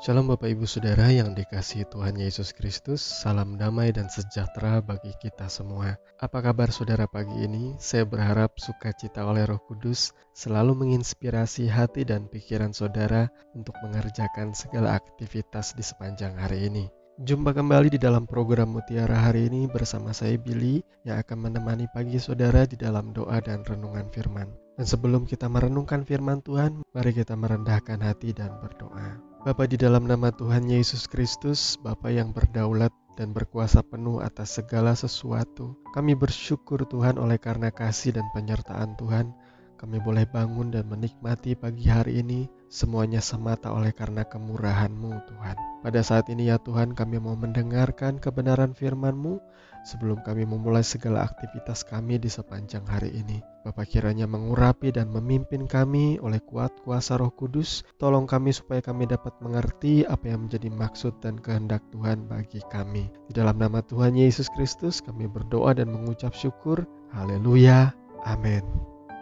Shalom Bapak Ibu Saudara yang dikasihi Tuhan Yesus Kristus, salam damai dan sejahtera bagi kita semua. Apa kabar saudara pagi ini? Saya berharap sukacita oleh Roh Kudus selalu menginspirasi hati dan pikiran saudara untuk mengerjakan segala aktivitas di sepanjang hari ini. Jumpa kembali di dalam program Mutiara hari ini bersama saya Billy yang akan menemani pagi saudara di dalam doa dan renungan firman. Dan sebelum kita merenungkan firman Tuhan, mari kita merendahkan hati dan berdoa. Bapa di dalam nama Tuhan Yesus Kristus, Bapa yang berdaulat dan berkuasa penuh atas segala sesuatu. Kami bersyukur Tuhan oleh karena kasih dan penyertaan Tuhan. Kami boleh bangun dan menikmati pagi hari ini semuanya semata oleh karena kemurahan-Mu Tuhan. Pada saat ini ya Tuhan kami mau mendengarkan kebenaran firman-Mu sebelum kami memulai segala aktivitas kami di sepanjang hari ini. Bapak kiranya mengurapi dan memimpin kami oleh kuat kuasa roh kudus. Tolong kami supaya kami dapat mengerti apa yang menjadi maksud dan kehendak Tuhan bagi kami. Di dalam nama Tuhan Yesus Kristus kami berdoa dan mengucap syukur. Haleluya. Amin.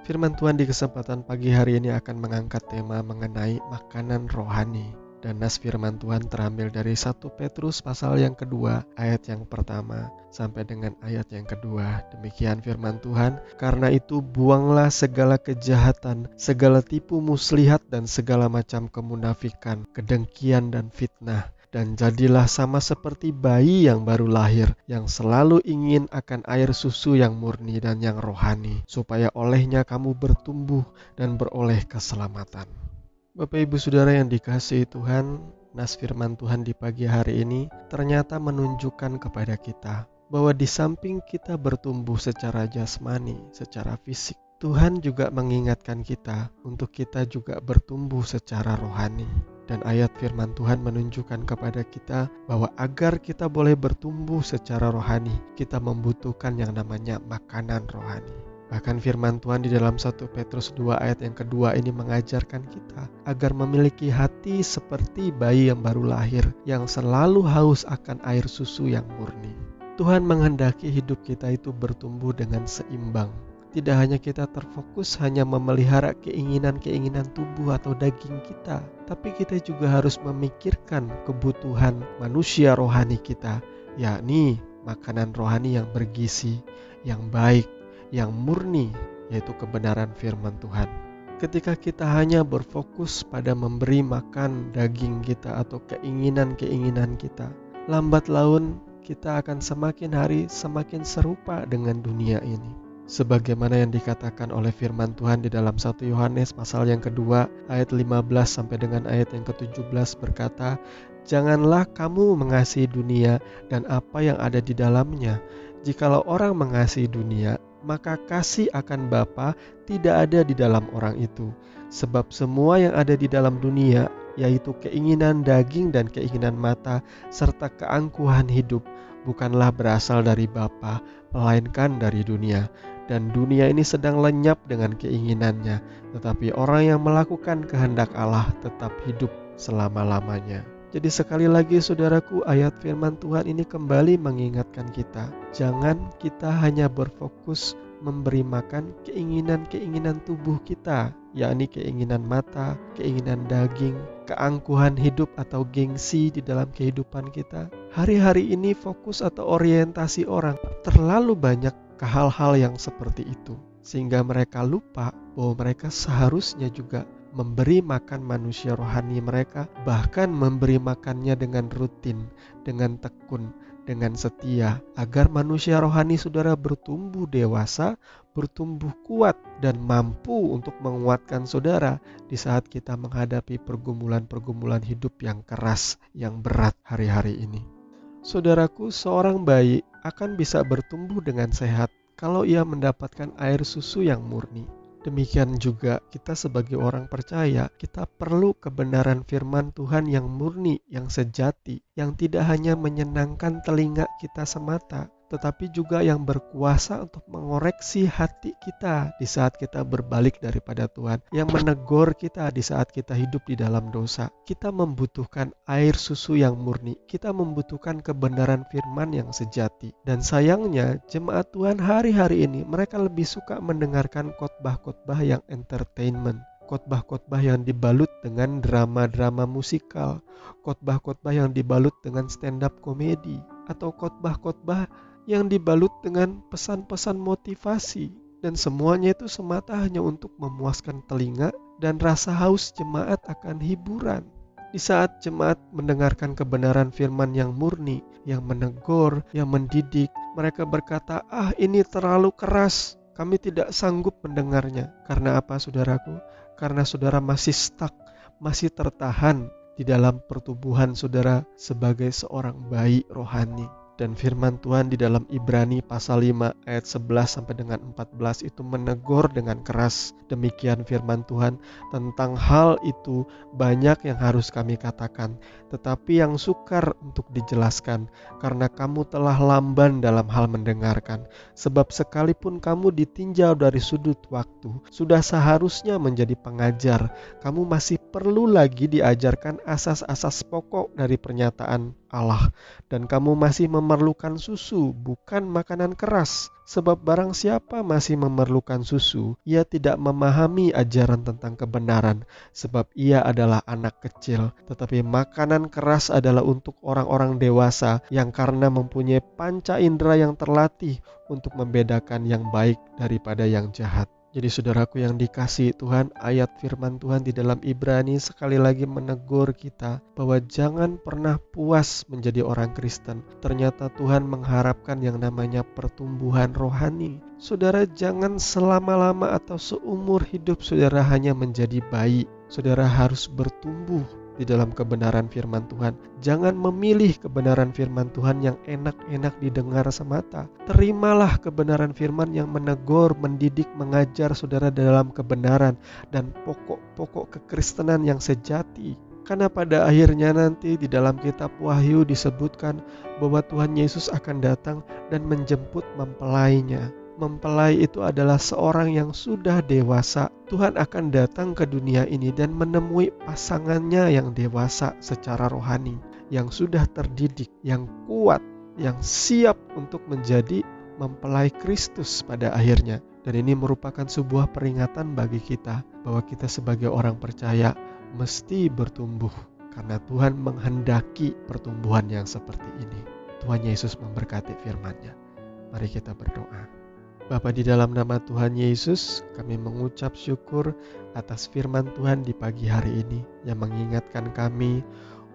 Firman Tuhan di kesempatan pagi hari ini akan mengangkat tema mengenai makanan rohani. Dan nas firman Tuhan terambil dari 1 Petrus pasal yang kedua ayat yang pertama sampai dengan ayat yang kedua. Demikian firman Tuhan, karena itu buanglah segala kejahatan, segala tipu muslihat dan segala macam kemunafikan, kedengkian dan fitnah dan jadilah sama seperti bayi yang baru lahir, yang selalu ingin akan air susu yang murni dan yang rohani, supaya olehnya kamu bertumbuh dan beroleh keselamatan. Bapak Ibu Saudara yang dikasihi Tuhan, nas firman Tuhan di pagi hari ini ternyata menunjukkan kepada kita bahwa di samping kita bertumbuh secara jasmani, secara fisik, Tuhan juga mengingatkan kita untuk kita juga bertumbuh secara rohani. Dan ayat firman Tuhan menunjukkan kepada kita bahwa agar kita boleh bertumbuh secara rohani, kita membutuhkan yang namanya makanan rohani. Bahkan firman Tuhan di dalam 1 Petrus 2 ayat yang kedua ini mengajarkan kita agar memiliki hati seperti bayi yang baru lahir yang selalu haus akan air susu yang murni. Tuhan menghendaki hidup kita itu bertumbuh dengan seimbang. Tidak hanya kita terfokus hanya memelihara keinginan-keinginan tubuh atau daging kita, tapi kita juga harus memikirkan kebutuhan manusia rohani kita, yakni makanan rohani yang bergizi, yang baik, yang murni, yaitu kebenaran firman Tuhan. Ketika kita hanya berfokus pada memberi makan daging kita atau keinginan-keinginan kita, lambat laun kita akan semakin hari semakin serupa dengan dunia ini. Sebagaimana yang dikatakan oleh firman Tuhan di dalam 1 Yohanes pasal yang kedua ayat 15 sampai dengan ayat yang ke-17 berkata, Janganlah kamu mengasihi dunia dan apa yang ada di dalamnya. Jikalau orang mengasihi dunia, maka kasih akan Bapa tidak ada di dalam orang itu. Sebab semua yang ada di dalam dunia, yaitu keinginan daging dan keinginan mata, serta keangkuhan hidup, bukanlah berasal dari Bapa, melainkan dari dunia. Dan dunia ini sedang lenyap dengan keinginannya, tetapi orang yang melakukan kehendak Allah tetap hidup selama-lamanya. Jadi sekali lagi saudaraku ayat firman Tuhan ini kembali mengingatkan kita Jangan kita hanya berfokus memberi makan keinginan-keinginan tubuh kita yakni keinginan mata, keinginan daging, keangkuhan hidup atau gengsi di dalam kehidupan kita. Hari-hari ini fokus atau orientasi orang terlalu banyak ke hal-hal yang seperti itu sehingga mereka lupa bahwa mereka seharusnya juga memberi makan manusia rohani mereka, bahkan memberi makannya dengan rutin, dengan tekun, dengan setia, agar manusia rohani saudara bertumbuh dewasa, bertumbuh kuat, dan mampu untuk menguatkan saudara di saat kita menghadapi pergumulan-pergumulan hidup yang keras, yang berat hari-hari ini. Saudaraku, seorang bayi akan bisa bertumbuh dengan sehat kalau ia mendapatkan air susu yang murni. Demikian juga kita sebagai orang percaya, kita perlu kebenaran firman Tuhan yang murni, yang sejati, yang tidak hanya menyenangkan telinga kita semata, tetapi juga yang berkuasa untuk mengoreksi hati kita di saat kita berbalik daripada Tuhan, yang menegur kita di saat kita hidup di dalam dosa. Kita membutuhkan air susu yang murni, kita membutuhkan kebenaran firman yang sejati. Dan sayangnya, jemaat Tuhan hari-hari ini mereka lebih suka mendengarkan khotbah-khotbah yang entertainment khotbah-khotbah yang dibalut dengan drama-drama musikal, khotbah-khotbah yang dibalut dengan stand-up komedi, atau khotbah-khotbah yang dibalut dengan pesan-pesan motivasi. Dan semuanya itu semata hanya untuk memuaskan telinga dan rasa haus jemaat akan hiburan. Di saat jemaat mendengarkan kebenaran firman yang murni, yang menegur, yang mendidik, mereka berkata, "Ah, ini terlalu keras. Kami tidak sanggup mendengarnya." Karena apa, saudaraku? Karena saudara masih stuck, masih tertahan di dalam pertumbuhan saudara sebagai seorang bayi rohani. Dan firman Tuhan di dalam Ibrani pasal 5 ayat 11 sampai dengan 14 itu menegur dengan keras. Demikian firman Tuhan tentang hal itu banyak yang harus kami katakan, tetapi yang sukar untuk dijelaskan karena kamu telah lamban dalam hal mendengarkan. Sebab sekalipun kamu ditinjau dari sudut waktu, sudah seharusnya menjadi pengajar. Kamu masih perlu lagi diajarkan asas-asas pokok dari pernyataan Allah, dan kamu masih memerlukan susu, bukan makanan keras. Sebab barang siapa masih memerlukan susu, ia tidak memahami ajaran tentang kebenaran, sebab ia adalah anak kecil. Tetapi makanan keras adalah untuk orang-orang dewasa yang karena mempunyai panca indera yang terlatih untuk membedakan yang baik daripada yang jahat. Jadi saudaraku yang dikasih Tuhan, ayat firman Tuhan di dalam Ibrani sekali lagi menegur kita bahwa jangan pernah puas menjadi orang Kristen. Ternyata Tuhan mengharapkan yang namanya pertumbuhan rohani. Saudara jangan selama-lama atau seumur hidup saudara hanya menjadi bayi. Saudara harus bertumbuh di dalam kebenaran firman Tuhan. Jangan memilih kebenaran firman Tuhan yang enak-enak didengar semata. Terimalah kebenaran firman yang menegur, mendidik, mengajar saudara dalam kebenaran dan pokok-pokok kekristenan yang sejati. Karena pada akhirnya nanti di dalam kitab Wahyu disebutkan bahwa Tuhan Yesus akan datang dan menjemput mempelainya mempelai itu adalah seorang yang sudah dewasa. Tuhan akan datang ke dunia ini dan menemui pasangannya yang dewasa secara rohani, yang sudah terdidik, yang kuat, yang siap untuk menjadi mempelai Kristus pada akhirnya. Dan ini merupakan sebuah peringatan bagi kita bahwa kita sebagai orang percaya mesti bertumbuh karena Tuhan menghendaki pertumbuhan yang seperti ini. Tuhan Yesus memberkati firman-Nya. Mari kita berdoa. Bapa di dalam nama Tuhan Yesus, kami mengucap syukur atas firman Tuhan di pagi hari ini yang mengingatkan kami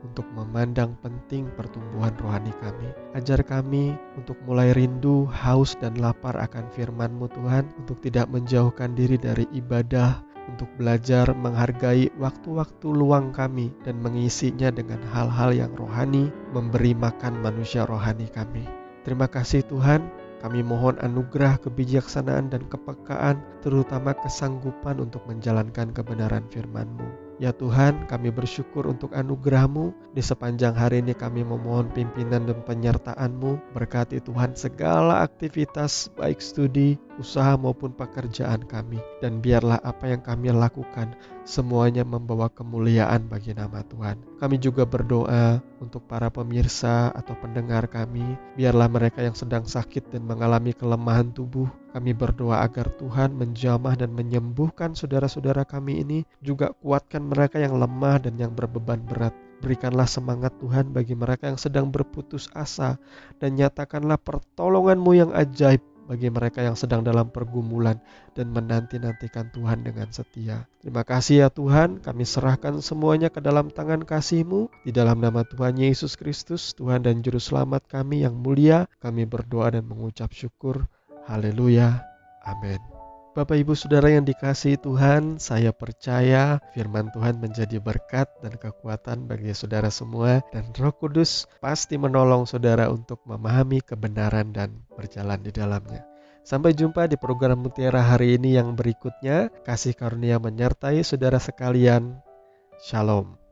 untuk memandang penting pertumbuhan rohani kami. Ajar kami untuk mulai rindu, haus, dan lapar akan firman-Mu Tuhan, untuk tidak menjauhkan diri dari ibadah, untuk belajar menghargai waktu-waktu luang kami dan mengisinya dengan hal-hal yang rohani, memberi makan manusia rohani kami. Terima kasih Tuhan, kami mohon anugerah kebijaksanaan dan kepekaan, terutama kesanggupan untuk menjalankan kebenaran firman-Mu. Ya Tuhan, kami bersyukur untuk anugerah-Mu. Di sepanjang hari ini kami memohon pimpinan dan penyertaan-Mu. Berkati Tuhan segala aktivitas, baik studi, usaha maupun pekerjaan kami. Dan biarlah apa yang kami lakukan semuanya membawa kemuliaan bagi nama Tuhan. Kami juga berdoa untuk para pemirsa atau pendengar kami. Biarlah mereka yang sedang sakit dan mengalami kelemahan tubuh kami berdoa agar Tuhan menjamah dan menyembuhkan saudara-saudara kami ini, juga kuatkan mereka yang lemah dan yang berbeban berat. Berikanlah semangat Tuhan bagi mereka yang sedang berputus asa, dan nyatakanlah pertolongan-Mu yang ajaib bagi mereka yang sedang dalam pergumulan dan menanti-nantikan Tuhan dengan setia. Terima kasih ya Tuhan, kami serahkan semuanya ke dalam tangan kasih-Mu. Di dalam nama Tuhan Yesus Kristus, Tuhan dan Juru Selamat kami yang mulia, kami berdoa dan mengucap syukur. Haleluya. Amin. Bapak Ibu Saudara yang dikasihi Tuhan, saya percaya firman Tuhan menjadi berkat dan kekuatan bagi saudara semua dan Roh Kudus pasti menolong saudara untuk memahami kebenaran dan berjalan di dalamnya. Sampai jumpa di program Mutiara hari ini yang berikutnya. Kasih karunia menyertai saudara sekalian. Shalom.